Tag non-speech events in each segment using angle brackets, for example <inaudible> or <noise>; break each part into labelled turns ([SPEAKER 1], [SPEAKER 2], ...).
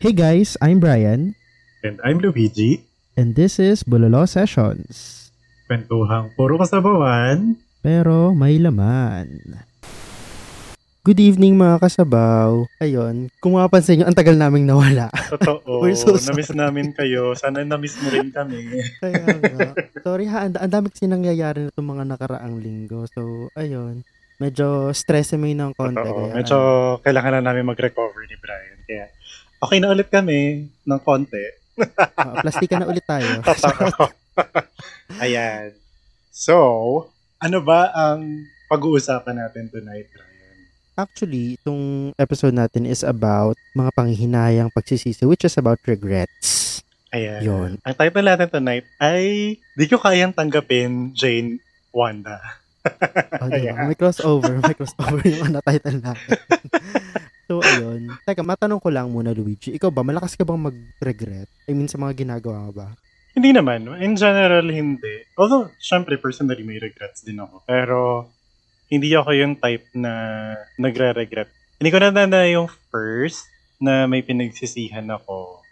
[SPEAKER 1] Hey guys, I'm Brian,
[SPEAKER 2] And I'm Luigi.
[SPEAKER 1] and this is Bulalo Sessions.
[SPEAKER 2] Kwentuhang puro kasabawan.
[SPEAKER 1] Pero may laman. Good evening mga kasabaw. Ayun, kung mapapansin nyo, ang tagal naming nawala.
[SPEAKER 2] Totoo. <laughs>
[SPEAKER 1] We're so sorry.
[SPEAKER 2] namiss namin kayo. Sana namiss mo rin kami. <laughs>
[SPEAKER 1] Kaya nga. Sorry ha, ang, ang dami kasi nangyayari na itong mga nakaraang linggo. So, ayun. Medyo stress may ng konti.
[SPEAKER 2] Totoo.
[SPEAKER 1] Kaya,
[SPEAKER 2] Medyo kailangan na namin mag-recover ni Brian. Kaya okay na ulit kami ng konti. <laughs>
[SPEAKER 1] uh, plastika na ulit tayo. <laughs> <laughs>
[SPEAKER 2] Ayan. So, ano ba ang pag-uusapan natin tonight, Brian?
[SPEAKER 1] Actually, itong episode natin is about mga panghihinayang pagsisisi, which is about regrets.
[SPEAKER 2] Ayan.
[SPEAKER 1] Yun.
[SPEAKER 2] Ang title natin tonight ay Di ko kayang tanggapin, Jane Wanda.
[SPEAKER 1] Oh, diba? May crossover. May crossover yung ano title natin. So, ayun. Teka, matanong ko lang muna, Luigi. Ikaw ba, malakas ka bang mag-regret? I mean, sa mga ginagawa mo ba?
[SPEAKER 2] Hindi naman. In general, hindi. Although, syempre, personally, may regrets din ako. Pero, hindi ako yung type na nagre-regret. Hindi ko na na yung first na may pinagsisihan ako.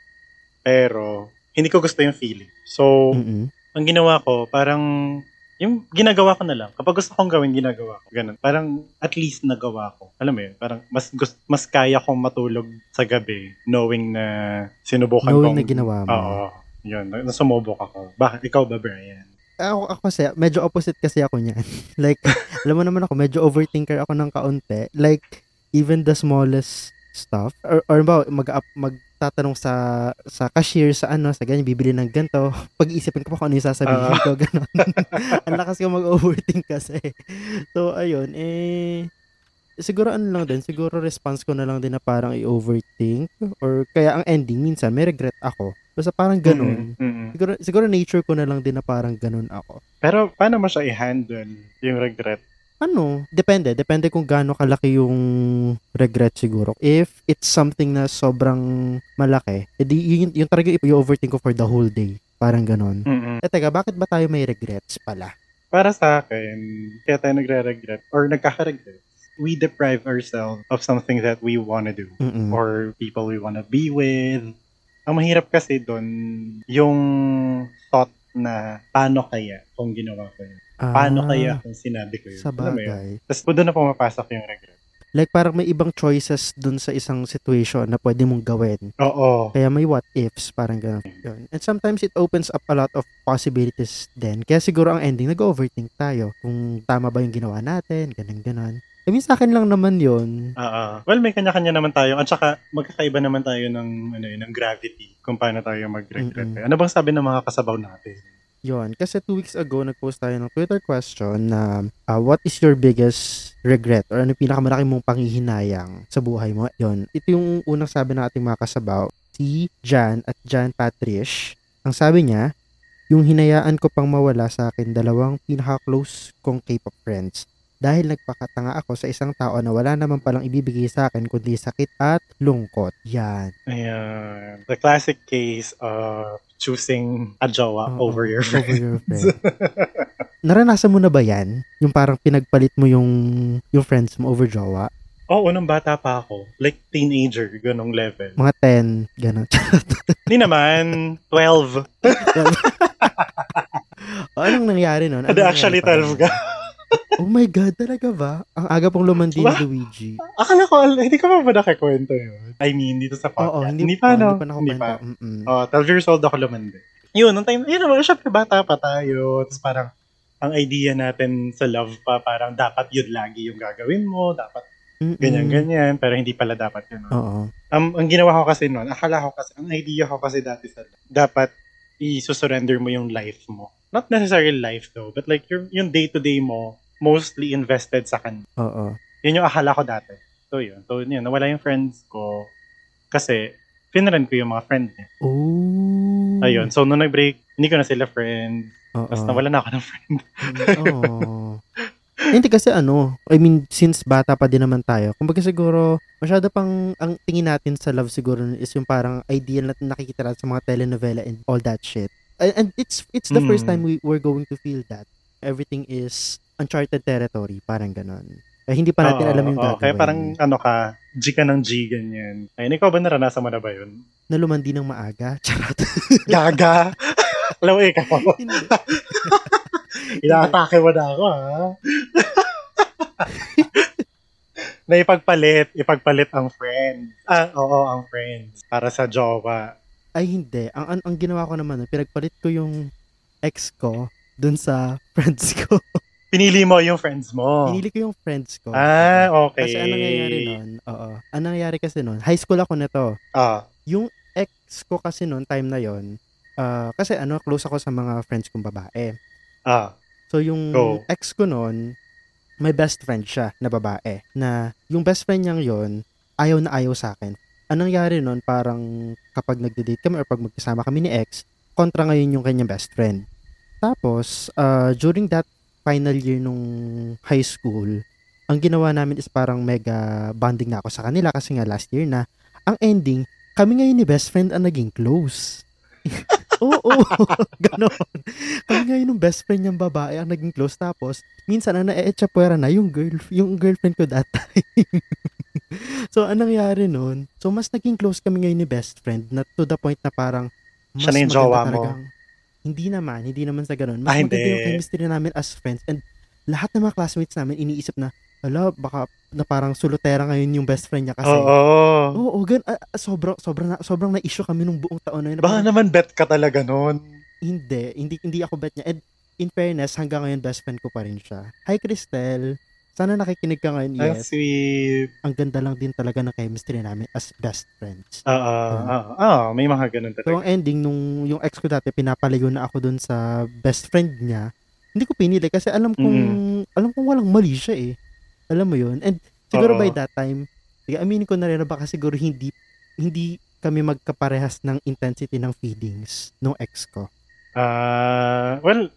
[SPEAKER 2] Pero, hindi ko gusto yung feeling. So,
[SPEAKER 1] Mm-mm.
[SPEAKER 2] ang ginawa ko, parang, yung ginagawa ko na lang. Kapag gusto kong gawin, ginagawa ko. Ganun. Parang, at least nagawa ko. Alam mo yun? Parang, mas, gust, mas kaya kong matulog sa gabi knowing na sinubukan
[SPEAKER 1] Knowing
[SPEAKER 2] kong...
[SPEAKER 1] na ginawa mo.
[SPEAKER 2] Oo. Yun. Nasumubok ako. Bakit? Ikaw ba, Brian?
[SPEAKER 1] Ako, ako kasi, medyo opposite kasi ako niyan. <laughs> like, <laughs> alam mo naman ako, medyo overthinker ako ng kaunti. Like, even the smallest stuff, or, or ba, mag, magtatanong sa sa cashier, sa ano, sa ganyan, bibili ng ganito. <laughs> Pag-iisipin ko pa kung ano yung sasabihin
[SPEAKER 2] Ah.
[SPEAKER 1] ko, gano'n. <laughs> Ang lakas ko mag-overthink kasi. So, ayun, eh, siguro ano lang din, siguro response ko na lang din na parang i-overthink or kaya ang ending minsan may regret ako. Basta parang ganun.
[SPEAKER 2] Mm, mm.
[SPEAKER 1] Siguro, siguro nature ko na lang din na parang ganun ako.
[SPEAKER 2] Pero paano mo siya i-handle yung regret?
[SPEAKER 1] Ano, depende. Depende kung gaano kalaki yung regret siguro. If it's something na sobrang malaki, edi yun, yung talaga i-overthink ko for the whole day. Parang ganun.
[SPEAKER 2] Mm-mm.
[SPEAKER 1] Eh teka, bakit ba tayo may regrets pala?
[SPEAKER 2] Para sa akin, kaya tayo nagre-regret or nagkaka-regret, we deprive ourselves of something that we wanna do
[SPEAKER 1] Mm-mm.
[SPEAKER 2] or people we wanna be with. Ang mahirap kasi doon, yung thought na paano kaya kung ginawa ko yun? Paano
[SPEAKER 1] Ah,
[SPEAKER 2] kaya kung sinabi ko yun?
[SPEAKER 1] Sa
[SPEAKER 2] Alam mo yun?
[SPEAKER 1] bagay.
[SPEAKER 2] Tapos doon na pumapasok yung regret.
[SPEAKER 1] Like parang may ibang choices dun sa isang situation na pwede mong gawin.
[SPEAKER 2] Oo.
[SPEAKER 1] Kaya may what ifs, parang ganun. Yun. And sometimes it opens up a lot of possibilities din. Kaya siguro ang ending, nag-overthink tayo. Kung tama ba yung ginawa natin, ganun ganon I mean, sa akin lang naman yon
[SPEAKER 2] Oo. Well, may kanya-kanya naman tayo. At saka, magkakaiba naman tayo ng, ano, yun, ng gravity kung paano tayo mag-regret.
[SPEAKER 1] Mm-mm.
[SPEAKER 2] Ano bang sabi ng mga kasabaw natin?
[SPEAKER 1] Yon. Kasi two weeks ago, nag-post tayo ng Twitter question na ah, what is your biggest regret or ano pinakamalaki mong panghihinayang sa buhay mo? Yon. Ito yung unang sabi ng ating mga kasabaw. Si Jan at Jan Patrish. Ang sabi niya, yung hinayaan ko pang mawala sa akin dalawang pinaka-close kong K-pop friends dahil nagpakatanga ako sa isang tao na wala naman palang ibibigay sa akin kundi sakit at lungkot. Yan.
[SPEAKER 2] Ayan. The classic case of choosing a jowa
[SPEAKER 1] Oo,
[SPEAKER 2] over your
[SPEAKER 1] over
[SPEAKER 2] friend.
[SPEAKER 1] your friend. Naranasan mo na ba yan? Yung parang pinagpalit mo yung yung friends mo over jowa?
[SPEAKER 2] Oo, nung bata pa ako. Like teenager, ganong level.
[SPEAKER 1] Mga 10, gano'n. <laughs>
[SPEAKER 2] Hindi naman, 12. <laughs> <laughs>
[SPEAKER 1] o, anong nangyari nun?
[SPEAKER 2] Hindi, actually,
[SPEAKER 1] nangyari
[SPEAKER 2] 12
[SPEAKER 1] pa?
[SPEAKER 2] ka.
[SPEAKER 1] Oh my God, talaga ba? Ang aga pong lumandi ni? Luigi.
[SPEAKER 2] Akala ko, hindi ka pa ba nakakwento yun? I mean, dito sa podcast.
[SPEAKER 1] Oo, hindi,
[SPEAKER 2] pa,
[SPEAKER 1] pa,
[SPEAKER 2] no?
[SPEAKER 1] hindi pa
[SPEAKER 2] Hindi
[SPEAKER 1] nakakwento.
[SPEAKER 2] pa. Oh, 12 years old ako lumandi. Yun, nung time, yun naman, syempre bata pa tayo. Tapos parang, ang idea natin sa love pa, parang dapat yun lagi yung gagawin mo, dapat ganyan-ganyan, pero hindi pala dapat yun. no?
[SPEAKER 1] Oo.
[SPEAKER 2] Ang, ang ginawa ko kasi noon, akala ko kasi, ang idea ko kasi dati sa dapat i-surrender mo yung life mo. Not necessarily life though, but like your, yung day-to-day mo, mostly invested sa kanya.
[SPEAKER 1] Oo.
[SPEAKER 2] Yun yung akala ko dati. So yun. So yun, nawala yung friends ko kasi finrend ko yung mga friend niya.
[SPEAKER 1] Oh.
[SPEAKER 2] Ayun. So nung nag-break, hindi ko na sila friend.
[SPEAKER 1] Oo.
[SPEAKER 2] Tapos nawala na ako ng friend. <laughs>
[SPEAKER 1] Oo. Hindi kasi ano, I mean, since bata pa din naman tayo, kumbaga siguro, masyado pang, ang tingin natin sa love siguro is yung parang ideal na nakikita natin sa mga telenovela and all that shit. And, and it's it's the first
[SPEAKER 2] Mm.
[SPEAKER 1] time we we're going to feel that. Everything is uncharted territory, parang ganon. Kaya hindi pa natin
[SPEAKER 2] Oo,
[SPEAKER 1] alam yung
[SPEAKER 2] oo.
[SPEAKER 1] gagawin.
[SPEAKER 2] Kaya parang ano ka, G ka ng G, ganyan. Ayun, ikaw ba naranasan mo na ba yun?
[SPEAKER 1] na lumandi ng maaga. <laughs> Charot.
[SPEAKER 2] Gaga! <laughs> Alam mo, ikaw. <laughs> Inaatake mo na ako, ha? na ipagpalit, ipagpalit ang friend. Ah, oo, ang friends. Para sa jowa.
[SPEAKER 1] Ay, hindi. Ang, ang, ang ginawa ko naman, pinagpalit ko yung ex ko dun sa friends ko.
[SPEAKER 2] Pinili mo yung friends mo.
[SPEAKER 1] Pinili ko yung friends ko.
[SPEAKER 2] Ah, okay.
[SPEAKER 1] Kasi anong nangyayari nun? Oo. Anong nangyayari kasi nun? High school ako nito.
[SPEAKER 2] Ah,
[SPEAKER 1] Yung ex ko kasi nun, time na yon ah, kasi ano, close ako sa mga friends kong babae.
[SPEAKER 2] ah,
[SPEAKER 1] So, yung
[SPEAKER 2] Go.
[SPEAKER 1] ex ko nun, may best friend siya na babae. Na yung best friend niyang yon ayaw na ayaw sa akin. Anong nangyari nun, parang kapag nagde-date kami or pag magkasama kami ni ex, kontra ngayon yung kanyang best friend. Tapos, ah, during that final year nung high school, ang ginawa namin is parang mega bonding na ako sa kanila kasi nga last year na. Ang ending, kami ngayon ni best friend ang naging close. <laughs> Oo, <laughs> ganon. Kami ngayon ng best friend niyang babae ang naging close tapos minsan na naechapuera na yung girl yung girlfriend ko that time. <laughs> so anong nangyari nun? So mas naging close kami ngayon ni best friend na to the point na parang mas
[SPEAKER 2] Siya na yung jowa mo?
[SPEAKER 1] talagang- Hindi naman, hindi naman sa ganun. Mas
[SPEAKER 2] Ah,
[SPEAKER 1] maganda
[SPEAKER 2] hindi.
[SPEAKER 1] yung chemistry namin as friends and lahat ng mga classmates namin iniisip na ala, baka na parang sulutera ngayon yung best friend niya kasi.
[SPEAKER 2] oo.
[SPEAKER 1] Oo, gan ah, ah, sobrang sobrang na, sobrang na-issue kami nung buong taon na yun.
[SPEAKER 2] Baka naman bet ka talaga nun.
[SPEAKER 1] hindi, hindi hindi ako bet niya. And in fairness, hanggang ngayon best friend ko pa rin siya. Hi Cristel. Sana nakikinig ka ngayon.
[SPEAKER 2] Ang
[SPEAKER 1] Yes.
[SPEAKER 2] sweet.
[SPEAKER 1] Ang ganda lang din talaga ng chemistry namin as best friends.
[SPEAKER 2] Oo, oo, oo, may mga ganun
[SPEAKER 1] So
[SPEAKER 2] talaga.
[SPEAKER 1] ang ending nung yung ex ko dati pinapalayo na ako dun sa best friend niya. Hindi ko pinili kasi alam kong alam kong walang mali siya eh. Alam mo 'yun. And siguro
[SPEAKER 2] Oo.
[SPEAKER 1] by that time, sige aminin ko na rin na baka siguro hindi hindi kami magkaparehas ng intensity ng feelings nung ex ko.
[SPEAKER 2] Ah, well,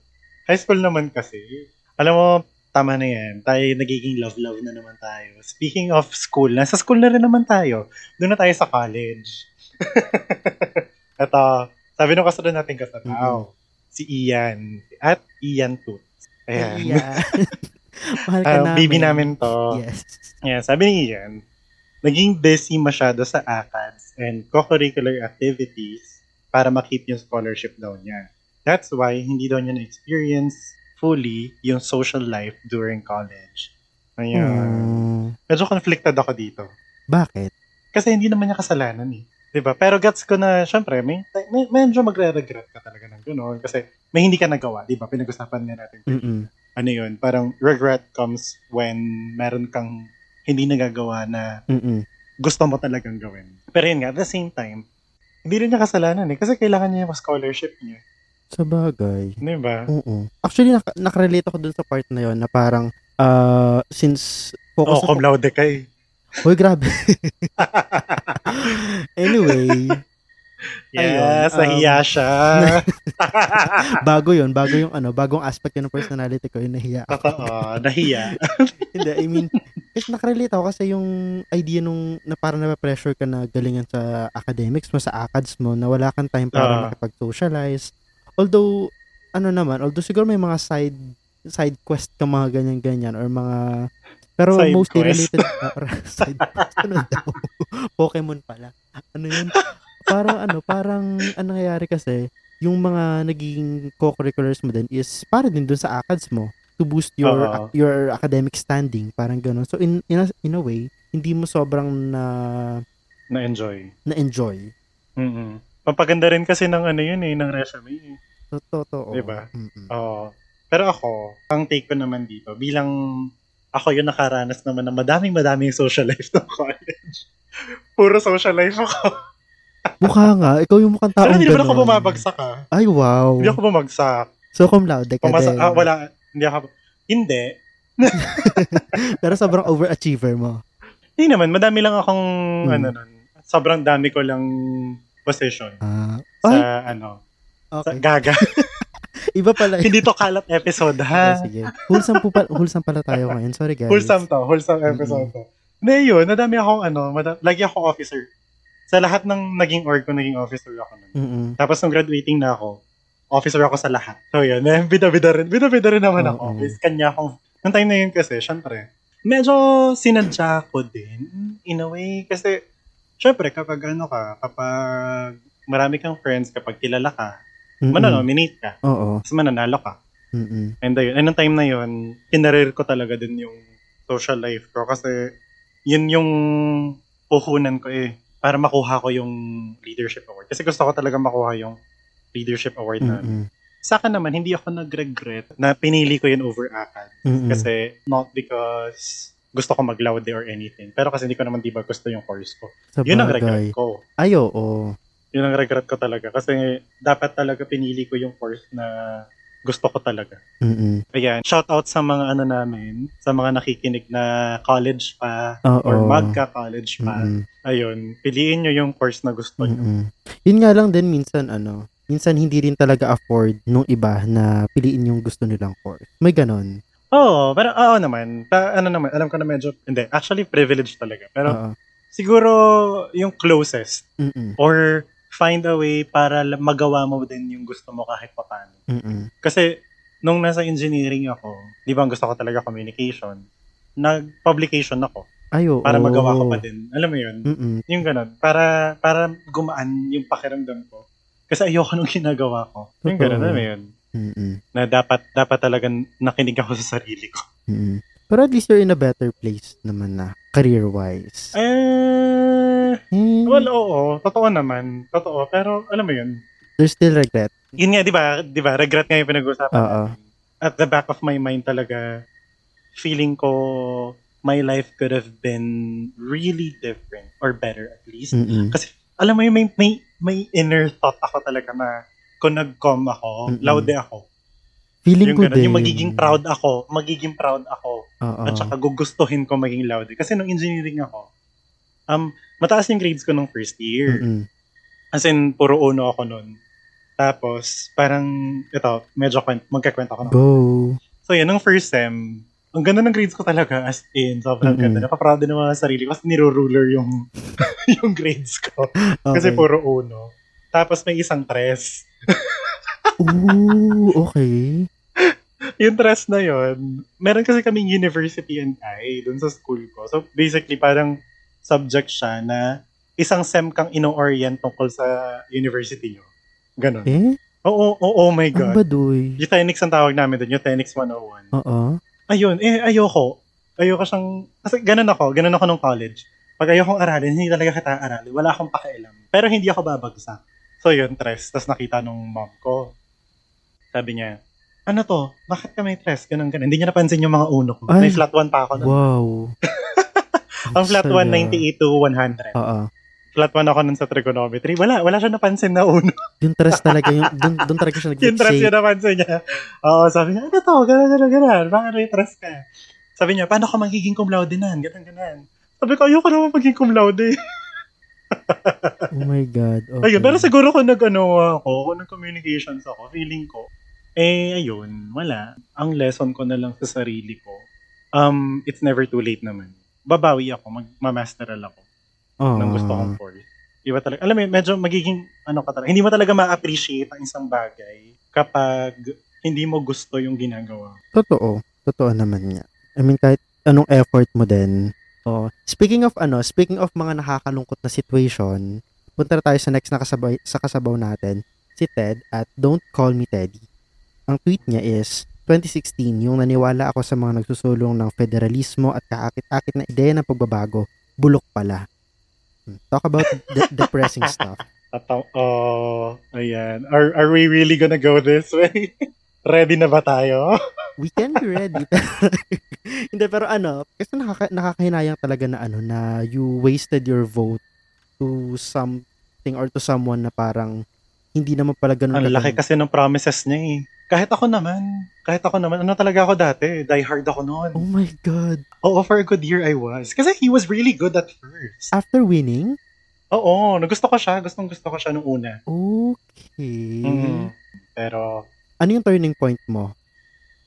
[SPEAKER 2] high school naman kasi. Alam mo, tama na yan. Tayo nagiging love-love na naman tayo. Speaking of school, nasa school na rin naman tayo. Doon na tayo sa college. <laughs> Ito, sabi nung kasunod natin kasanaw, si Ian. At Ian Toots. Ayan.
[SPEAKER 1] Ay, yeah. <laughs> Mahal ka
[SPEAKER 2] Ah,
[SPEAKER 1] namin.
[SPEAKER 2] baby namin to.
[SPEAKER 1] Yes.
[SPEAKER 2] Ayan, sabi ni Ian, naging busy masyado sa ACADS and co-curricular activities para makip yung scholarship daw niya. That's why hindi daw niya na-experience fully yung social life during college. Ayan.
[SPEAKER 1] Hmm,
[SPEAKER 2] Medyo conflicted ako dito.
[SPEAKER 1] bakit?
[SPEAKER 2] Kasi hindi naman niya kasalanan eh. 'Di ba? Pero gets ko na, syempre, may, may medyo magre-regret ka talaga ng gano'n. Kasi may hindi ka nagawa, 'di ba? Pinag-usapan nga natin.
[SPEAKER 1] Mm-mm.
[SPEAKER 2] Ano yun? Parang regret comes when meron kang hindi nagagawa na
[SPEAKER 1] Mm-mm.
[SPEAKER 2] gusto mo talagang gawin. Pero yun nga, at the same time, hindi rin niya kasalanan eh. Kasi kailangan niya yung scholarship niya.
[SPEAKER 1] Sa bagay.
[SPEAKER 2] Di ba?
[SPEAKER 1] Oo. Actually, nak- nakarelate ako dun sa part na yon na parang, uh, since focus
[SPEAKER 2] oh, cum laude ka eh.
[SPEAKER 1] Hoy, grabe. <laughs> anyway,
[SPEAKER 2] Yes,
[SPEAKER 1] Ayun, um,
[SPEAKER 2] nahiya siya. <laughs>
[SPEAKER 1] bago yon bago yung ano, bagong aspect yun ng personality ko, yung nahiya.
[SPEAKER 2] Totoo, nahiya. <laughs>
[SPEAKER 1] Hindi, I mean, kasi nakarelate ako kasi yung idea nung na parang na-pressure ka na galingan sa academics mo, sa ACADS mo, na wala kang time para
[SPEAKER 2] Ah.
[SPEAKER 1] makipag-socialize. Although, ano naman, although siguro may mga side side quest ka mga ganyan-ganyan or mga pero
[SPEAKER 2] Side
[SPEAKER 1] mostly
[SPEAKER 2] quest.
[SPEAKER 1] related uh, <laughs> or side quest ano daw <laughs> Pokemon pala ano yun parang ano parang ano nangyayari kasi yung mga naging co-curriculars mo din is para din dun sa ACADS mo to boost your
[SPEAKER 2] Oo.
[SPEAKER 1] your academic standing parang gano'n so in in a, in a way hindi mo sobrang na
[SPEAKER 2] Na-enjoy.
[SPEAKER 1] na enjoy
[SPEAKER 2] Mm-mm. Pampaganda rin kasi ng ano yun eh, ng resume eh.
[SPEAKER 1] totoo
[SPEAKER 2] Diba?
[SPEAKER 1] Mm-mm.
[SPEAKER 2] Oo. Pero ako, ang take ko naman dito, bilang ako yung nakaranas naman ng madaming madaming social life ng college. <laughs> Puro social life ako.
[SPEAKER 1] mukha nga ikaw yung mukhang taong
[SPEAKER 2] Pero hindi naman ako bumabagsak ah.
[SPEAKER 1] ay wow
[SPEAKER 2] Hindi ako bumagsak.
[SPEAKER 1] so cum laude ka
[SPEAKER 2] Pumasa-
[SPEAKER 1] din
[SPEAKER 2] ah, wala. Hindi ako. Hindi. <laughs> <laughs>
[SPEAKER 1] pero sobrang overachiever mo
[SPEAKER 2] Hindi naman. Madami lang akong,
[SPEAKER 1] Hmm.
[SPEAKER 2] ano nun. Sobrang dami ko lang position.
[SPEAKER 1] ah
[SPEAKER 2] Sa,
[SPEAKER 1] ay
[SPEAKER 2] ano, sa
[SPEAKER 1] okay
[SPEAKER 2] gaga. <laughs>
[SPEAKER 1] iba pala yun.
[SPEAKER 2] Hindi to kalat episode,
[SPEAKER 1] Okay,
[SPEAKER 2] ha?
[SPEAKER 1] sige. Wholesome, po pa, wholesome pala tayo ngayon. Sorry, guys.
[SPEAKER 2] Wholesome to. Wholesome episode to. Hindi yun. Nadami akong, ano, mada- lagi akong officer. Sa lahat ng naging org ko, naging officer ako nun.
[SPEAKER 1] Mm-mm.
[SPEAKER 2] Tapos nung graduating na ako, officer ako sa lahat. So yun, eh, bida-bida rin. Bida-bida rin naman ako.
[SPEAKER 1] Oo.
[SPEAKER 2] Is kanya akong, nung time na yun kasi, syempre, medyo sinadya ko din, in a way. Kasi, syempre, kapag ano ka, kapag marami kang friends, kapag kilala ka,
[SPEAKER 1] Mm-mm.
[SPEAKER 2] manonominate ka,
[SPEAKER 1] Oo.
[SPEAKER 2] tapos mananalo ka.
[SPEAKER 1] Mm-mm.
[SPEAKER 2] And ayun, and time na yun, kinarir ko talaga din yung social life ko kasi yun yung puhunan ko eh para makuha ko yung leadership award. Kasi gusto ko talaga makuha yung leadership award na.
[SPEAKER 1] Mm-mm.
[SPEAKER 2] Sa akin naman, hindi ako nag-regret na pinili ko yun over ACAD.
[SPEAKER 1] Mm-mm.
[SPEAKER 2] Kasi not because gusto ko mag-laude or anything. Pero kasi hindi ko naman di ba gusto yung course ko.
[SPEAKER 1] Sa
[SPEAKER 2] Yun ang regret ko.
[SPEAKER 1] Ay, oo.
[SPEAKER 2] Yun ang regret ko talaga. Kasi dapat talaga pinili ko yung course na gusto ko talaga.
[SPEAKER 1] Mm-mm.
[SPEAKER 2] Ayan, shout out sa mga ano namin, sa mga nakikinig na college pa
[SPEAKER 1] Oo.
[SPEAKER 2] or magka-college pa.
[SPEAKER 1] Mm-mm.
[SPEAKER 2] Ayun, piliin nyo yung course na gusto nyo.
[SPEAKER 1] Mm-mm. Yun nga lang din minsan ano, minsan hindi rin talaga afford nung iba na piliin yung gusto nilang course. May ganon.
[SPEAKER 2] Oo, pero oo naman. Pa, ano naman, alam ko na medyo, hindi, actually privileged talaga. Pero
[SPEAKER 1] Oo.
[SPEAKER 2] siguro yung closest
[SPEAKER 1] Mm-mm.
[SPEAKER 2] or find a way para magawa mo din yung gusto mo kahit paano.
[SPEAKER 1] Mm-mm.
[SPEAKER 2] Kasi nung nasa engineering ako, di ba gusto ko talaga communication, nag-publication ako
[SPEAKER 1] Ay, oo.
[SPEAKER 2] para magawa ko pa din. Alam mo yun?
[SPEAKER 1] Mm-mm.
[SPEAKER 2] Yung ganun. Para, para gumaan yung pakiramdam ko. Kasi ayoko nung ginagawa ko. Yung ganun, alam mo yun?
[SPEAKER 1] Mm-mm.
[SPEAKER 2] Na dapat, dapat talaga nakinig ako sa sarili ko.
[SPEAKER 1] Mm-mm. Pero at least you're in a better place naman na career-wise.
[SPEAKER 2] Eh,
[SPEAKER 1] Hmm,
[SPEAKER 2] well, oo. Totoo naman. Totoo. Pero, alam mo yun?
[SPEAKER 1] there's still regret.
[SPEAKER 2] Yun nga, di ba? Di ba? Regret nga yung pinag-uusapan
[SPEAKER 1] Oo.
[SPEAKER 2] At the back of my mind talaga, feeling ko my life could have been really different or better at least.
[SPEAKER 1] Mm-mm.
[SPEAKER 2] Kasi alam mo yung may, may, may inner thought ako talaga na kung nag-com ako,
[SPEAKER 1] Mm-mm.
[SPEAKER 2] laude ako.
[SPEAKER 1] Feeling
[SPEAKER 2] Yung,
[SPEAKER 1] ko
[SPEAKER 2] ganun,
[SPEAKER 1] din.
[SPEAKER 2] yung magiging proud ako, magiging proud ako.
[SPEAKER 1] Oo.
[SPEAKER 2] At saka gugustuhin ko maging laude. Kasi nung engineering ako, um, mataas yung grades ko nung first year.
[SPEAKER 1] Mm-mm.
[SPEAKER 2] As in, puro uno ako nun. Tapos, parang, ito, medyo kwent, magkakwento ako. ng-
[SPEAKER 1] Go.
[SPEAKER 2] So, yun, nung first sem, ang ganda ng grades ko talaga, as in, sobrang
[SPEAKER 1] Mm-mm.
[SPEAKER 2] ganda. Napaproud din naman sa sarili ko kasi niro-ruler yung, <laughs> yung grades ko. Kasi
[SPEAKER 1] Okay.
[SPEAKER 2] puro uno. Tapos may isang tres.
[SPEAKER 1] Ooh, okay. <laughs>
[SPEAKER 2] Yung tres na yon meron kasi kaming university and I dun sa school ko. So, basically, parang subject siya na isang sem kang ino-orient tungkol sa university nyo. Ganon.
[SPEAKER 1] Eh?
[SPEAKER 2] Oo, oo, oh, my
[SPEAKER 1] Ang
[SPEAKER 2] God.
[SPEAKER 1] baduy.
[SPEAKER 2] Euthenix ang tawag namin dun, Euthenix 101.
[SPEAKER 1] Oo.
[SPEAKER 2] Ayun, eh, ayoko. Ayoko siyang, kasi ganun ako, ganun ako nung college. Pag ayokong aralin, hindi talaga kita aralin. Wala akong pakialam. Pero hindi ako babagsak. So yun, tres. Tapos nakita nung mom ko. Sabi niya, ano to? Bakit ka may tres? Ganun, ganun. Hindi niya napansin yung mga uno ko.
[SPEAKER 1] Ay.
[SPEAKER 2] May flat 1 pa ako. nun.
[SPEAKER 1] Wow. <laughs>
[SPEAKER 2] Ang flat 1,
[SPEAKER 1] Saya.
[SPEAKER 2] 98 to 100.
[SPEAKER 1] Oo.
[SPEAKER 2] Flat 1 ako nun sa trigonometry. Wala, wala siya napansin na uno.
[SPEAKER 1] Yung tres talaga, yung, <laughs> dun, dun talaga siya
[SPEAKER 2] yung tres
[SPEAKER 1] nag-shake.
[SPEAKER 2] yun napansin niya. Oo, sabi niya, ano to? Ganun, ganun, ganun. Bakit may tres ka? Sabi niya, paano ka magiging cum laude nan? Ganun, ganun. Sabi ko, ayoko naman maging cum laude. <laughs>
[SPEAKER 1] Oh my God. Okay.
[SPEAKER 2] Ayun, pero siguro kung nag-ano ako, kung nag-communications ako, feeling ko, eh, ayun, wala. Ang lesson ko na lang sa sarili ko, um, it's never too late naman. Babawi ako, mag-masteral ako
[SPEAKER 1] Oh.
[SPEAKER 2] ng gusto kong course. Iba talaga. Alam mo, medyo magiging, ano ka talaga, hindi mo talaga ma-appreciate ang isang bagay kapag hindi mo gusto yung ginagawa.
[SPEAKER 1] Totoo. Totoo naman nga. I mean, kahit anong effort mo din. Oh, speaking of ano, speaking of mga nakakalungkot na situation, punta na tayo sa next na kasabay, sa kasabaw natin, si Ted at Don't Call Me Teddy. Ang tweet niya is, 2016, yung naniwala ako sa mga nagsusulong ng federalismo at kaakit-akit na ideya ng pagbabago, bulok pala. Hmm, Talk about de- <laughs> depressing stuff.
[SPEAKER 2] Tataw, oh, ayan. Are, are we really gonna go this way? <laughs> Ready na ba tayo? <laughs>
[SPEAKER 1] we can be ready. <laughs> Hindi, pero ano, kasi nakaka- nakakahinayang talaga na ano, na you wasted your vote to something or to someone na parang hindi naman pala ganun
[SPEAKER 2] Ang laki kasi ng promises niya eh. Kahit ako naman, kahit ako naman, ano talaga ako dati, die hard ako noon.
[SPEAKER 1] Oh my God.
[SPEAKER 2] Oo, for a good year I was. Kasi he was really good at first.
[SPEAKER 1] After winning?
[SPEAKER 2] Oo, nagusto ko siya, gustong gusto ko siya nung una.
[SPEAKER 1] Okay.
[SPEAKER 2] Mm. Pero,
[SPEAKER 1] Ano yung turning point mo?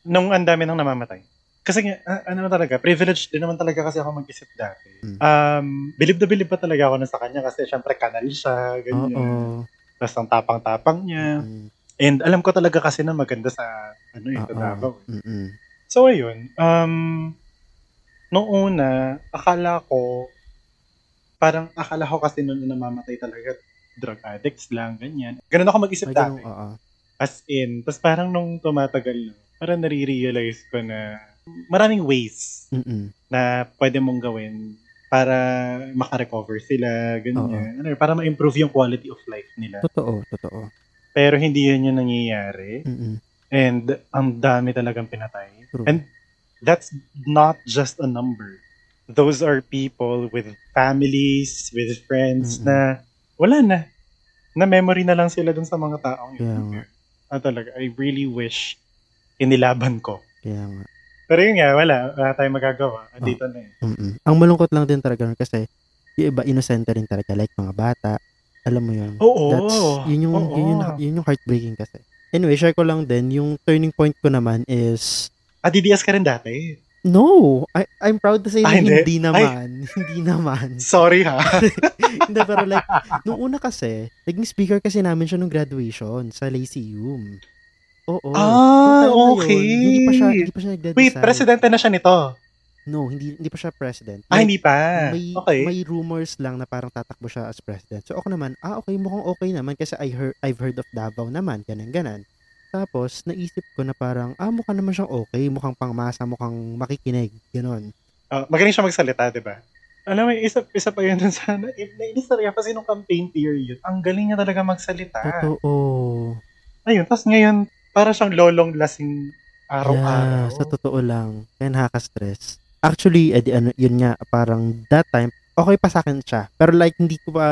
[SPEAKER 2] Nung ang dami nang namamatay. Kasi ah, ano talaga, privileged din naman talaga kasi ako mag-isip dati.
[SPEAKER 1] Mm.
[SPEAKER 2] Um, bilib na bilib pa talaga ako na sa kanya kasi syempre kanal siya, ganyan.
[SPEAKER 1] Oo.
[SPEAKER 2] Tapos ang tapang-tapang niya.
[SPEAKER 1] Mm,
[SPEAKER 2] And alam ko talaga kasi na maganda sa ano eh, sa
[SPEAKER 1] Oo.
[SPEAKER 2] Davao. eh.
[SPEAKER 1] mm-mm.
[SPEAKER 2] So ayun, um nung una, akala ko, parang akala ko kasi noon na namamatay talaga, drug addicts lang, ganyan. Ganun ako mag-isip
[SPEAKER 1] Ay,
[SPEAKER 2] dati.
[SPEAKER 1] ganun, oo.
[SPEAKER 2] As in, tapos parang nung tumatagal na, parang nare-realize ko na maraming ways
[SPEAKER 1] Mm-mm.
[SPEAKER 2] na pwede mong gawin para makarecover sila, ganyan. Ano, para ma-improve yung quality of life nila.
[SPEAKER 1] Totoo, totoo.
[SPEAKER 2] Pero hindi yun yung nangyayari.
[SPEAKER 1] Mm-mm.
[SPEAKER 2] And ang dami talagang pinatay.
[SPEAKER 1] True.
[SPEAKER 2] And that's not just a number. Those are people with families, with friends
[SPEAKER 1] Mm-mm.
[SPEAKER 2] na wala na. Na memory na lang sila dun sa mga taong yun.
[SPEAKER 1] nga.
[SPEAKER 2] Ah, talaga, I really wish inilaban ko.
[SPEAKER 1] Kaya nga.
[SPEAKER 2] Pero yun nga, wala. Wala tayong magagawa. Dito na eh.
[SPEAKER 1] Mm-mm. Ang malungkot lang din talaga kasi yung iba innocent rin talaga like mga bata. Alam mo yun.
[SPEAKER 2] Oo.
[SPEAKER 1] That's, yun yung,
[SPEAKER 2] Oo.
[SPEAKER 1] yun, yung, yun yung heartbreaking kasi. Anyway, share ko lang din, yung turning point ko naman is,
[SPEAKER 2] Ah, DDS ka rin dati.
[SPEAKER 1] no, I, I'm proud to say
[SPEAKER 2] Ah,
[SPEAKER 1] na
[SPEAKER 2] hindi?
[SPEAKER 1] hindi naman. <laughs> Hindi naman.
[SPEAKER 2] Sorry ha. <laughs>
[SPEAKER 1] hindi, pero like, nung una kasi, naging speaker kasi namin siya nung graduation sa Lyceum. Oo.
[SPEAKER 2] ah,
[SPEAKER 1] na yun,
[SPEAKER 2] okay.
[SPEAKER 1] Hindi pa siya, hindi pa siya nagdadasal.
[SPEAKER 2] Wait, presidente na siya nito.
[SPEAKER 1] No, hindi hindi pa siya president.
[SPEAKER 2] Ah, hindi pa.
[SPEAKER 1] may,
[SPEAKER 2] okay.
[SPEAKER 1] may rumors lang na parang tatakbo siya as president. So ako naman, ah okay, mukhang okay naman kasi I heard, I've heard of Davao naman, ganun ganan. Tapos naisip ko na parang, ah mukha naman siyang okay, mukhang pangmasa, mukhang makikinig, ganun.
[SPEAKER 2] Ah, magaling siya magsalita, di ba? Alam mo, isa, isa pa yun dun sa, na, nainis talaga kasi nung campaign period, ang galing niya talaga magsalita.
[SPEAKER 1] Totoo.
[SPEAKER 2] Ayun, tapos ngayon, para siyang lolong lasing araw-araw.
[SPEAKER 1] Yeah, sa totoo lang. Kaya nakaka-stress. Actually, edi, ano, yun nga, parang that time, okay pa sa akin siya. Pero like, hindi ko pa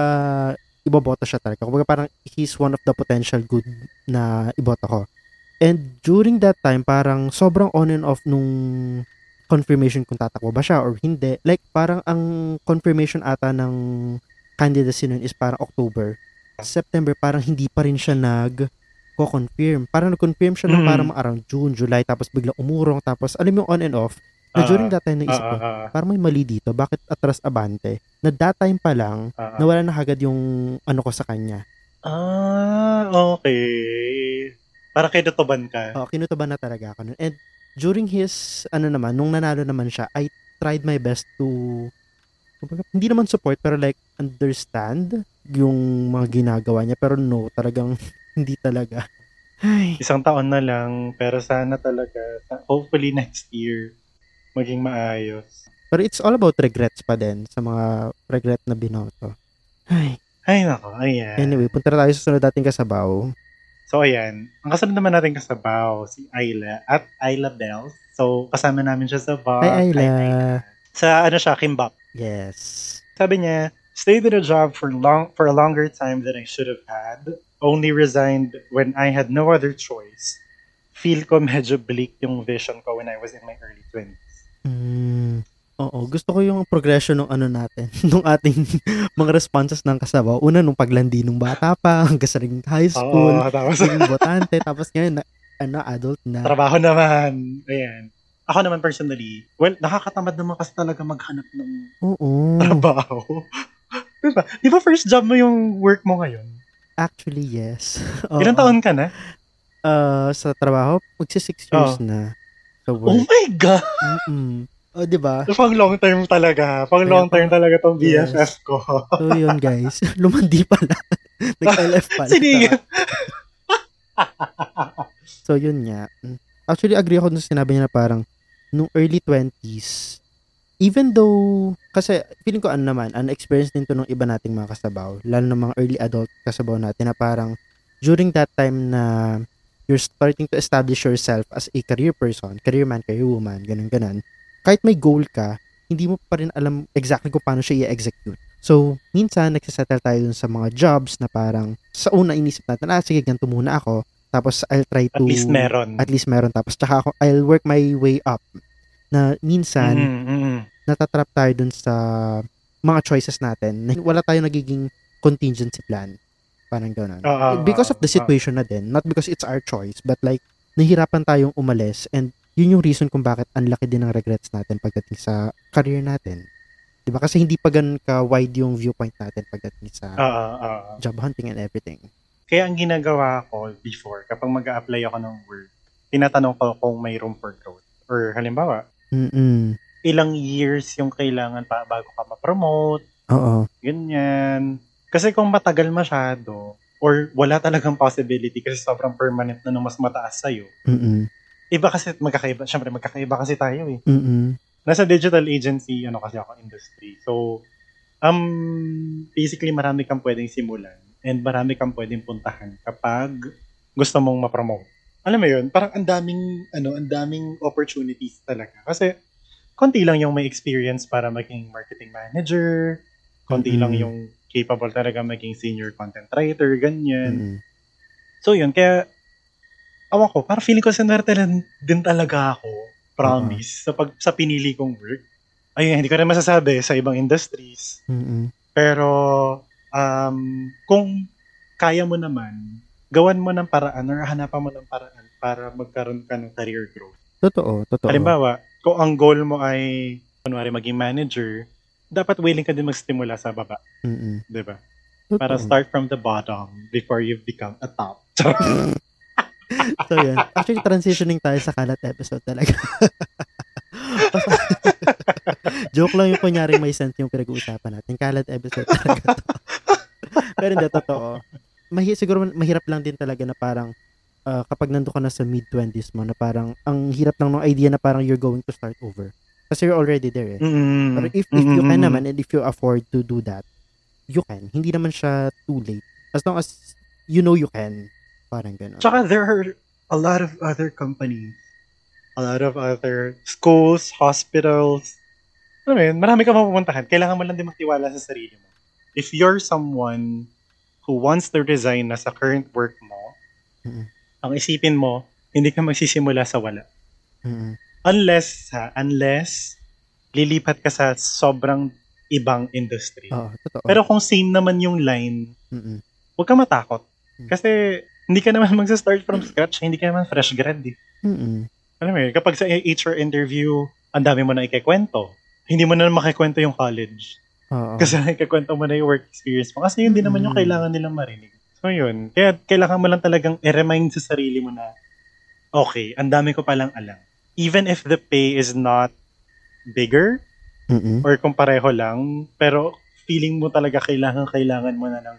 [SPEAKER 1] iboboto siya talaga. Kumbaga parang he's one of the potential good na iboto ko. And during that time, parang sobrang on and off nung confirmation kung tatakbo ba siya or hindi. Like, parang ang confirmation ata ng candidacy nun is parang October. September, parang hindi pa rin siya nag ko-confirm. Parang nag-confirm siya ng
[SPEAKER 2] Mm.
[SPEAKER 1] parang around June, July, tapos biglang umurong, tapos alam mo yung on and off, na
[SPEAKER 2] Ah,
[SPEAKER 1] during that time naisip
[SPEAKER 2] Ah,
[SPEAKER 1] ko,
[SPEAKER 2] ah, ah,
[SPEAKER 1] parang may mali dito, bakit atras abante? Na that time pa lang,
[SPEAKER 2] ah, ah.
[SPEAKER 1] nawala na agad yung ano ko sa kanya.
[SPEAKER 2] Ah, okay. Para kay Dotoban ka.
[SPEAKER 1] Oh, kinutuban na talaga ako nun. And during his, ano naman, nung nanalo naman siya, I tried my best to, hindi naman support, pero like, understand yung mga ginagawa niya. Pero no, talagang hindi talaga. Ay,
[SPEAKER 2] Isang taon na lang, pero sana talaga, hopefully next year, maging maayos.
[SPEAKER 1] Pero it's all about regrets pa din sa mga regret na binoto. Ay,
[SPEAKER 2] Ay, nako, ayan.
[SPEAKER 1] anyway, punta na tayo sa sunod dating kasabaw.
[SPEAKER 2] So, ayan. Ang kasunod naman natin kasabaw, si Ayla at Ayla Bells. So, kasama namin siya sa bar.
[SPEAKER 1] Hi, Ayla.
[SPEAKER 2] Sa, ano siya, Kimbap.
[SPEAKER 1] Yes.
[SPEAKER 2] Sabi niya, stayed in a job for long for a longer time than I should have had. Only resigned when I had no other choice. Feel ko medyo bleak yung vision ko when I was in my early 20s.
[SPEAKER 1] Mm, oo, gusto ko yung progression ng ano natin, <laughs> nung ating <laughs> mga responses ng kasabaw. Una, nung paglandi nung bata pa, <laughs> hanggang sa ring high school,
[SPEAKER 2] Oo, tapos
[SPEAKER 1] naging botante, tapos ngayon, na, ano, adult na.
[SPEAKER 2] trabaho naman. Ayan. Ako naman personally, well, nakakatamad naman kasi talaga maghanap ng
[SPEAKER 1] Oo.
[SPEAKER 2] trabaho. diba? Di ba first job mo yung work mo ngayon?
[SPEAKER 1] Actually, yes. <laughs>
[SPEAKER 2] Ilang
[SPEAKER 1] Oo.
[SPEAKER 2] taon ka na?
[SPEAKER 1] Ah, sa trabaho, magsi six years
[SPEAKER 2] Oo.
[SPEAKER 1] na. Sa
[SPEAKER 2] Oh my God!
[SPEAKER 1] Mm-mm. O, di ba?
[SPEAKER 2] Pang long term talaga. Pang long term talaga tong
[SPEAKER 1] Yes.
[SPEAKER 2] BFF ko. <laughs>
[SPEAKER 1] So, yun, guys. <laughs> Lumandi pala. Nag-LF pala.
[SPEAKER 2] Sinigang.
[SPEAKER 1] So, yun nga. Actually, agree ako sa sinabi niya na parang nung early 20s, even though, kasi feeling ko ano naman, an experience din to ng iba nating mga kasabaw, lalo ng mga early adult kasabaw natin na parang during that time na you're starting to establish yourself as a career person, career man, career woman, ganun ganun, kahit may goal ka, hindi mo pa rin alam exactly kung paano siya i-execute. So, minsan, nagsasettle tayo dun sa mga jobs na parang sa una inisip natin, ah, sige, ganito muna ako. Tapos, I'll try to...
[SPEAKER 2] At least meron.
[SPEAKER 1] At least meron. Tapos, tsaka ako, I'll work my way up. Na minsan,
[SPEAKER 2] Mm, mm, mm.
[SPEAKER 1] Natatrap tayo dun sa mga choices natin. Na wala tayo nagiging contingency plan. Parang gano'n.
[SPEAKER 2] Oo,
[SPEAKER 1] because of the
[SPEAKER 2] oo,
[SPEAKER 1] situation na din. Not because it's our choice, but like, nahirapan tayong umalis and yun yung reason kung bakit ang laki din ng regrets natin pagdating sa career natin. 'Di ba Kasi hindi pa ganun ka-wide yung viewpoint natin pagdating sa
[SPEAKER 2] Oo, oo.
[SPEAKER 1] job hunting and everything.
[SPEAKER 2] Kaya ang ginagawa ko before, kapag mag apply ako ng work, tinatanong ko kung may room for growth. Or halimbawa,
[SPEAKER 1] Mm-mm.
[SPEAKER 2] Ilang years yung kailangan pa bago ka ma-promote,
[SPEAKER 1] Oo.
[SPEAKER 2] ganyan. Kasi kung matagal masyado, or wala talagang possibility kasi sobrang permanent na nung mas mataas sa'yo,
[SPEAKER 1] Mm-mm.
[SPEAKER 2] iba kasi magkakaiba, syempre magkakaiba kasi tayo eh.
[SPEAKER 1] Mm-mm.
[SPEAKER 2] Nasa digital agency, ano kasi ako, industry. So, um, basically marami kang pwedeng simulan and marami kang pwedeng puntahan kapag gusto mong ma-promote. Alam mo yun, parang ang daming, ano, ang daming opportunities talaga. Kasi, konti lang yung may experience para maging marketing manager, konti
[SPEAKER 1] Mm-mm.
[SPEAKER 2] lang yung capable talaga maging senior content writer, ganyan.
[SPEAKER 1] Mm-mm.
[SPEAKER 2] So yun, kaya awan ko, parang feeling ko sinwerte lang din talaga ako, promise, sa pag sa pinili kong work. Ayun, hindi ko rin masasabi sa ibang industries.
[SPEAKER 1] Mm-mm.
[SPEAKER 2] Pero um, kung kaya mo naman, gawan mo ng paraan or hanapan mo ng paraan para magkaroon ka ng career growth.
[SPEAKER 1] Totoo, totoo.
[SPEAKER 2] Halimbawa, kung ang goal mo ay kunwari maging manager, dapat willing ka din magstimula sa baba,
[SPEAKER 1] Mm-mm.
[SPEAKER 2] 'di ba? Para start from the bottom before you become a top. <laughs>
[SPEAKER 1] So, yun. Actually, transitioning tayo sa kalat episode talaga. <laughs> Joke lang yung kunyari may sense yung pinag-uusapan natin. Kalat episode talaga to. <laughs> Pero hindi, totoo. Mahi, siguro mahirap lang din talaga na parang ah, kapag nando ka na sa mid-20s mo na parang ang hirap lang ng idea na parang you're going to start over. Kasi you're already there eh.
[SPEAKER 2] Mm.
[SPEAKER 1] Pero if, if you can
[SPEAKER 2] Mm-mm.
[SPEAKER 1] naman and if you afford to do that, you can. Hindi naman siya too late. As long as you know you can. Parang gano'n.
[SPEAKER 2] Tsaka there are a lot of other companies, a lot of other schools, hospitals. Mo yun, marami ka mapupuntahan. Kailangan mo lang din magtiwala sa sarili mo. If you're someone who wants to resign na sa current work mo,
[SPEAKER 1] Mm-mm.
[SPEAKER 2] Ang isipin mo, hindi ka magsisimula sa wala.
[SPEAKER 1] Mm-mm.
[SPEAKER 2] Unless, ha, unless lilipat ka sa sobrang ibang industry.
[SPEAKER 1] Oo, totoo.
[SPEAKER 2] Pero kung same naman yung line,
[SPEAKER 1] Mm-mm.
[SPEAKER 2] huwag ka matakot.
[SPEAKER 1] Hmm.
[SPEAKER 2] Kasi hindi ka naman <laughs> magsa-start from scratch, hindi ka naman fresh grad eh.
[SPEAKER 1] Mm-mm.
[SPEAKER 2] Alam mo yun, kapag sa HR interview, ang dami mo na ikikwento. Hindi mo na makikwento yung college.
[SPEAKER 1] Oo.
[SPEAKER 2] Kasi <laughs> ikikwento mo na yung work experience mo. Kasi yun din naman yung kailangan nilang marinig. So yun, kaya kailangan mo lang talagang i-remind sa sarili mo na, okay, ang dami ko palang alam. Even if the pay is not bigger,
[SPEAKER 1] Mm-mm.
[SPEAKER 2] or kung pareho lang, pero feeling mo talaga kailangan kailangan mo na ng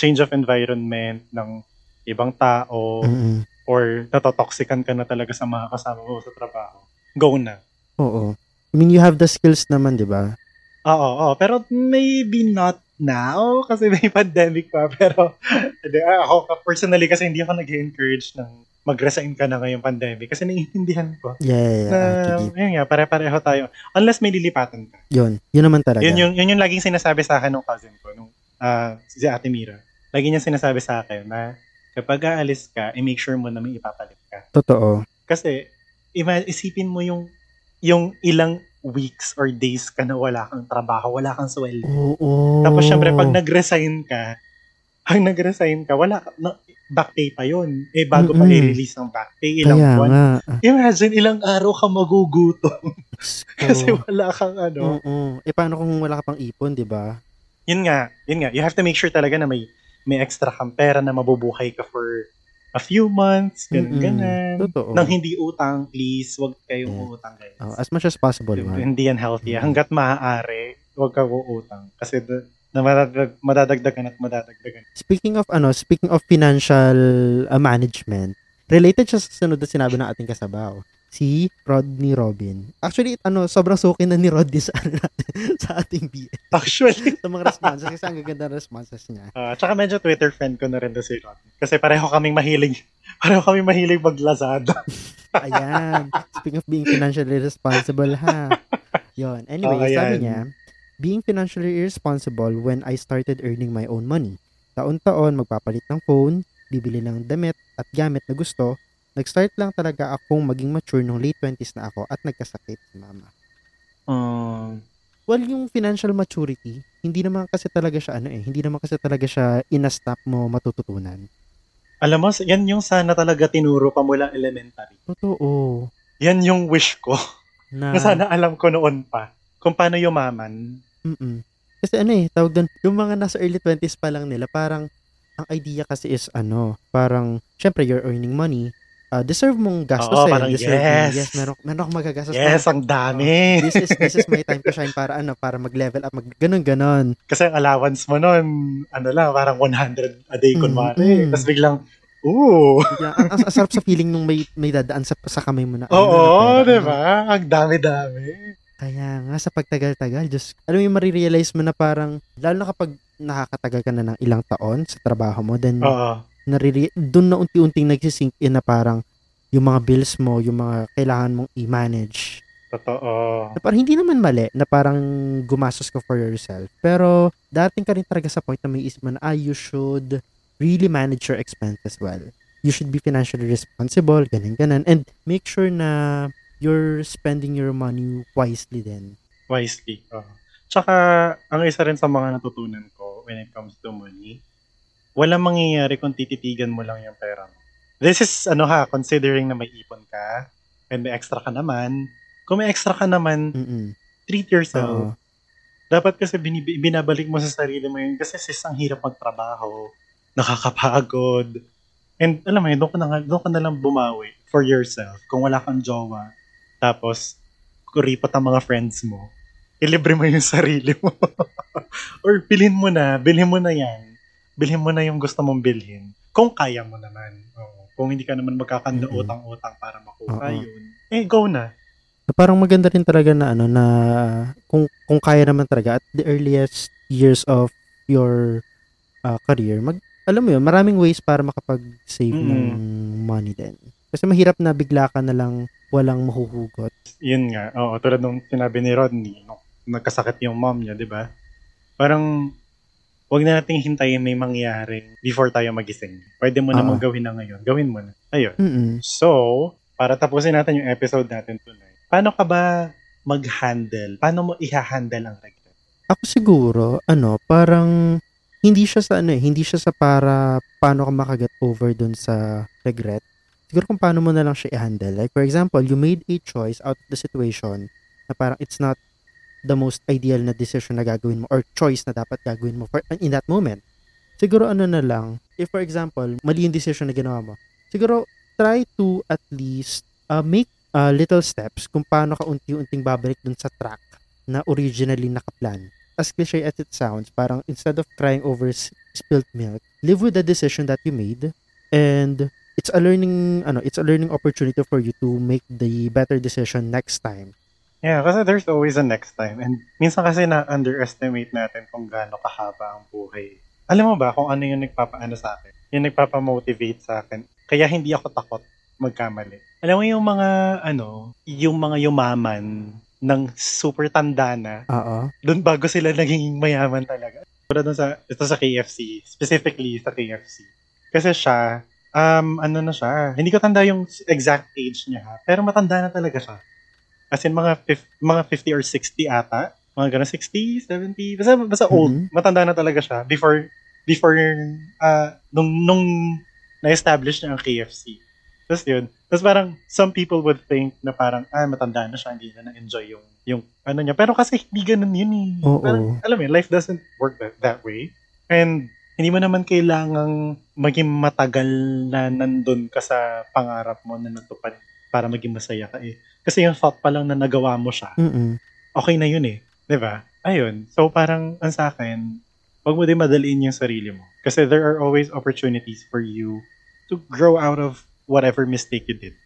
[SPEAKER 2] change of environment, ng ibang tao,
[SPEAKER 1] Mm-mm.
[SPEAKER 2] or natotoxican ka na talaga sa mga kasama mo sa trabaho. Go na.
[SPEAKER 1] Oo. I mean, you have the skills naman, di ba?
[SPEAKER 2] Oo, oo. Pero maybe not now kasi may <laughs> pandemic pa. Pero ah, ako personally kasi hindi ako nag-encourage ng mag-resign ka na ngayong pandemic kasi naiintindihan ko
[SPEAKER 1] Yeah, yeah, yeah.
[SPEAKER 2] na
[SPEAKER 1] actually.
[SPEAKER 2] yun nga, pare-pareho tayo. Unless may lilipatan ka.
[SPEAKER 1] Yun. Yun naman talaga.
[SPEAKER 2] Yun yung, yun yung laging sinasabi sa akin ng cousin ko, nung, ah, si Ate Mira. Lagi niya sinasabi sa akin na kapag aalis ka, i-make sure mo na may ipapalit ka.
[SPEAKER 1] Totoo.
[SPEAKER 2] Kasi, ima- isipin mo yung yung ilang weeks or days ka na wala kang trabaho, wala kang sweldo.
[SPEAKER 1] Oo.
[SPEAKER 2] Tapos syempre, pag nag-resign ka, pag nag-resign ka, wala na, back pay pa yun. Eh, bago pa
[SPEAKER 1] Mm-mm.
[SPEAKER 2] i-release ng back pay, ilang
[SPEAKER 1] Kaya
[SPEAKER 2] buwan.
[SPEAKER 1] nga.
[SPEAKER 2] Imagine, ilang araw ka magugutom kasi wala kang ano.
[SPEAKER 1] Oo. Eh, paano kung wala ka pang ipon, di ba?
[SPEAKER 2] Yun nga, yun nga. You have to make sure talaga na may may extra kang pera na mabubuhay ka for a few months, ganun.
[SPEAKER 1] Totoo.
[SPEAKER 2] Nang hindi utang, please, wag kayong
[SPEAKER 1] Yeah.
[SPEAKER 2] utang, guys.
[SPEAKER 1] Oh, as much as possible, man.
[SPEAKER 2] Hindi yan healthy.
[SPEAKER 1] Mm.
[SPEAKER 2] Hanggat maaari, huwag ka uutang. Kasi da- na madadag, madadagdagan at madadagdagan.
[SPEAKER 1] Speaking of ano, speaking of financial uh, management, related siya sa sunod na sinabi ng ating kasabaw. Si Rodney Robin. Actually, ano, sobrang suki na ni Rodney sa, <laughs> sa ating BL.
[SPEAKER 2] Actually. <laughs>
[SPEAKER 1] sa mga responses. Kasi ang gaganda ng responses niya.
[SPEAKER 2] Uh, tsaka medyo Twitter friend ko na rin si Ron. Kasi pareho kaming mahilig. <laughs> Pareho kaming mahilig maglazada.
[SPEAKER 1] Ayan. Speaking of being financially responsible, ha? Yon. Anyway,
[SPEAKER 2] Oh, ayan.
[SPEAKER 1] sabi niya, being financially irresponsible when I started earning my own money. Taon-taon, magpapalit ng phone, bibili ng damit at gamit na gusto. Nag-start lang talaga akong maging mature nung late 20s na ako at nagkasakit si mama.
[SPEAKER 2] Um,
[SPEAKER 1] Well, yung financial maturity, hindi naman kasi talaga siya ano eh, hindi naman kasi talaga siya ina-stop mo matututunan.
[SPEAKER 2] alam mo, yan yung sana talaga tinuro pa mula elementary.
[SPEAKER 1] Totoo.
[SPEAKER 2] Yan yung wish ko.
[SPEAKER 1] Na,
[SPEAKER 2] Na sana alam ko noon pa. Kung paano yumaman.
[SPEAKER 1] Mm-mm. Kasi ano eh, tawag doon, yung mga nasa early 20s pa lang nila, parang, ang idea kasi is ano, parang, syempre you're earning money, ah, deserve mong gastos
[SPEAKER 2] Oo,
[SPEAKER 1] eh.
[SPEAKER 2] parang
[SPEAKER 1] deserve
[SPEAKER 2] yes.
[SPEAKER 1] Yes, meron, meron akong magagastos.
[SPEAKER 2] Yes, ang <laughs> dami.
[SPEAKER 1] this is this is my time to shine para ano, para mag-level up, mag ganun ganon.
[SPEAKER 2] Kasi ang allowance mo nun, ano lang, parang 100 a day,
[SPEAKER 1] Mm,
[SPEAKER 2] kunwari.
[SPEAKER 1] mm.
[SPEAKER 2] Tapos biglang, ooh.
[SPEAKER 1] Bigla- ang, ang, ang sarap sa feeling nung may may dadaan sa sa kamay mo na. ano,
[SPEAKER 2] Oo,
[SPEAKER 1] pera,
[SPEAKER 2] di
[SPEAKER 1] ano.
[SPEAKER 2] ba? Ang dami-dami.
[SPEAKER 1] Kaya nga sa pagtagal-tagal, just alam mo yung marirealize mo na parang lalo na kapag nakakatagal ka na ng ilang taon sa trabaho mo, then
[SPEAKER 2] Oo.
[SPEAKER 1] Nariri doon na unti-unting nagsisink in na parang yung mga bills mo, yung mga kailangan mong i-manage.
[SPEAKER 2] Totoo.
[SPEAKER 1] Na parang hindi naman mali na parang gumastos ka for yourself. Pero dating ka rin talaga sa point na may isip mo na, ah, you should really manage your expenses well. You should be financially responsible, ganun, ganun. And make sure na you're spending your money wisely din.
[SPEAKER 2] Wisely. Oo. Tsaka, ang isa rin sa mga natutunan ko when it comes to money, walang mangyayari kung tititigan mo lang yung pera mo. This is, ano ha, considering na may ipon ka, and may extra ka naman. Kung may extra ka naman,
[SPEAKER 1] Mm-mm.
[SPEAKER 2] treat yourself.
[SPEAKER 1] Oo.
[SPEAKER 2] Dapat kasi binib- binabalik mo sa sarili mo yun kasi sis, ang hirap magtrabaho, nakakapagod. And alam mo yun, doon ka na, doon ka na lang bumawi for yourself. Kung wala kang jowa, tapos kuripot ang mga friends mo, ilibre mo yung sarili mo. <laughs> Or bilhin mo na, bilhin mo na yan. Bilhin mo na yung gusto mong bilhin. Kung kaya mo naman. Oo. Kung hindi ka naman magkakanda utang-utang para makuha
[SPEAKER 1] Oo.
[SPEAKER 2] yun, eh go na.
[SPEAKER 1] Parang maganda rin talaga na ano na kung kung kaya naman talaga at the earliest years of your uh, career, mag alam mo yun, maraming ways para makapag-save
[SPEAKER 2] Mm.
[SPEAKER 1] ng money din. Kasi mahirap na bigla ka na lang walang mahuhugot.
[SPEAKER 2] yun nga, oo, tulad nung sinabi ni Rodney, nung nagkasakit yung mom niya, di ba? Parang, wag na nating hintayin may mangyari before tayo magising. Pwede mo namang gawin na ngayon. Gawin mo na. Ayun.
[SPEAKER 1] Mm.
[SPEAKER 2] So, para tapusin natin yung episode natin tonight, paano ka ba mag-handle? Paano mo i-handle ang regret?
[SPEAKER 1] Ako siguro, ano, parang hindi siya sa ano eh, hindi siya sa para paano ka makaget over dun sa regret. Siguro kung paano mo na lang siya i-handle. Like for example, you made a choice out of the situation na parang it's not the most ideal na decision na gagawin mo or choice na dapat gagawin mo for, in that moment. Siguro ano na lang, if for example, mali yung decision na ginawa mo, siguro try to at least uh, make uh, little steps kung paano ka unti-unting babalik dun sa track na originally nakaplan. As cliche as it sounds, parang instead of crying over spilled milk, live with the decision that you made and it's a learning ano, it's a learning opportunity for you to make the better decision next time.
[SPEAKER 2] Yeah, kasi there's always a next time. And minsan kasi na-underestimate natin kung gaano kahaba ang buhay. Alam mo ba kung ano yung nagpapaano sa akin? Yung nagpapamotivate sa akin. Kaya hindi ako takot magkamali. Alam mo yung mga, ano, yung mga yumaman ng super tanda na,
[SPEAKER 1] Oo.
[SPEAKER 2] doon bago sila naging mayaman talaga. Pero doon sa, ito sa KFC, specifically sa KFC. Kasi siya, um, ano na siya, hindi ko tanda yung exact age niya ha, pero matanda na talaga siya. As in, mga, fif- mga 50 or 60 ata. Mga gano'n, 60, 70, basta, basta old.
[SPEAKER 1] Mhm.
[SPEAKER 2] Matanda na talaga siya before, before, uh, nung, nung na-establish niya ang KFC. Tapos yun. Tapos parang, some people would think na parang, ah, matanda na siya, hindi na na-enjoy yung, yung, ano niya. Pero kasi hindi ganun yun eh.
[SPEAKER 1] Oo.
[SPEAKER 2] Parang, alam mo life doesn't work that, that way. And, hindi mo naman kailangang maging matagal na nandun ka sa pangarap mo na natupad para maging masaya ka eh. Kasi yung thought pa lang na nagawa mo siya,
[SPEAKER 1] Mm.
[SPEAKER 2] okay na yun eh. ba? Ayun. So parang ang sa akin, wag mo din madaliin yung sarili mo. Kasi there are always opportunities for you to grow out of whatever mistake you did.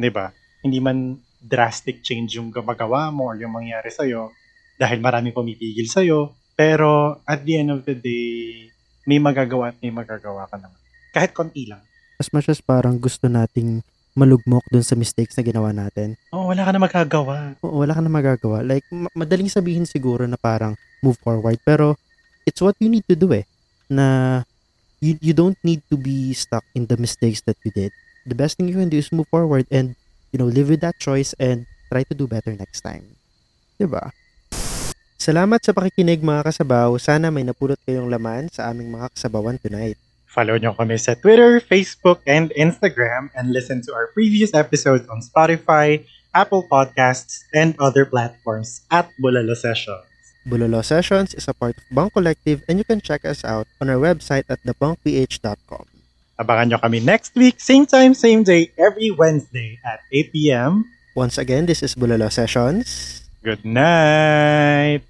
[SPEAKER 2] 'Di ba? Hindi man drastic change yung gumagawa mo or yung mangyari sa'yo dahil maraming pumipigil sa'yo. Pero at the end of the day, may magagawa at may magagawa ka naman. Kahit konti lang.
[SPEAKER 1] As much as parang gusto nating malugmok dun sa mistakes na ginawa natin,
[SPEAKER 2] Oh, wala ka na magagawa.
[SPEAKER 1] oo, wala ka na magagawa. Like, ma- madaling sabihin siguro na parang move forward. Pero, it's what you need to do eh. Na, you, you don't need to be stuck in the mistakes that you did. The best thing you can do is move forward and, you know, live with that choice and try to do better next time. ba? Salamat sa pakikinig mga kasabaw. Sana may napulot kayong laman sa aming mga kasabawan tonight.
[SPEAKER 2] Follow nyo kami sa Twitter, Facebook, and Instagram and listen to our previous episodes on Spotify, Apple Podcasts, and other platforms at Bulalo Sessions.
[SPEAKER 1] Bulolo Sessions is a part of Bunk Collective and you can check us out on our website at thebunkph.com.
[SPEAKER 2] Abangan nyo kami next week, same time, same day, every Wednesday at 8 p.m.
[SPEAKER 1] Once again, this is Bulalo Sessions.
[SPEAKER 2] Good night!